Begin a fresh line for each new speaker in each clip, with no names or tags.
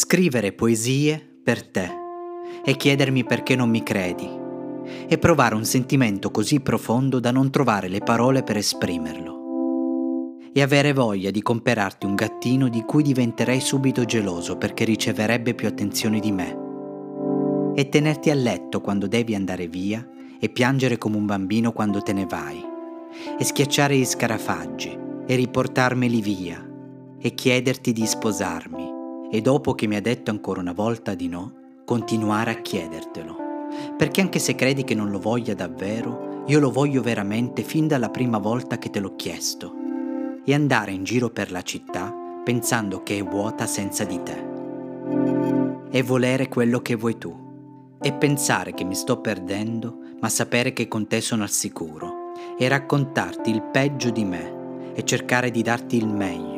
Scrivere poesie per te e chiedermi perché non mi credi e provare un sentimento così profondo da non trovare le parole per esprimerlo e avere voglia di comperarti un gattino di cui diventerei subito geloso perché riceverebbe più attenzione di me e tenerti a letto quando devi andare via e piangere come un bambino quando te ne vai e schiacciare gli scarafaggi e riportarmeli via e chiederti di sposarmi e dopo che mi ha detto ancora una volta di no, continuare a chiedertelo. Perché anche se credi che non lo voglia davvero, io lo voglio veramente fin dalla prima volta che te l'ho chiesto. E andare in giro per la città pensando che è vuota senza di te. E volere quello che vuoi tu. E pensare che mi sto perdendo, ma sapere che con te sono al sicuro. E raccontarti il peggio di me e cercare di darti il meglio.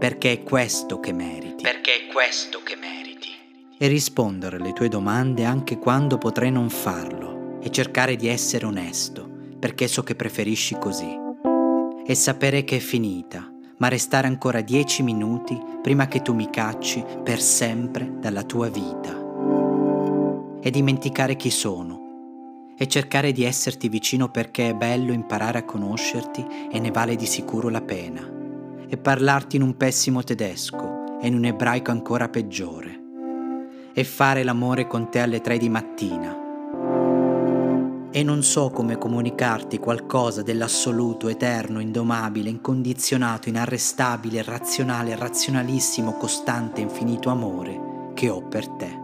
Perché è questo che meriti.
Perché è questo che meriti.
E rispondere alle tue domande anche quando potrei non farlo. E cercare di essere onesto, perché so che preferisci così. E sapere che è finita, ma restare ancora dieci minuti prima che tu mi cacci per sempre dalla tua vita. E dimenticare chi sono. E cercare di esserti vicino perché è bello imparare a conoscerti e ne vale di sicuro la pena. E parlarti in un pessimo tedesco e in un ebraico ancora peggiore. E fare l'amore con te alle tre di mattina. E non so come comunicarti qualcosa dell'assoluto, eterno, indomabile, incondizionato, inarrestabile, razionale, razionalissimo, costante, infinito amore che ho per te.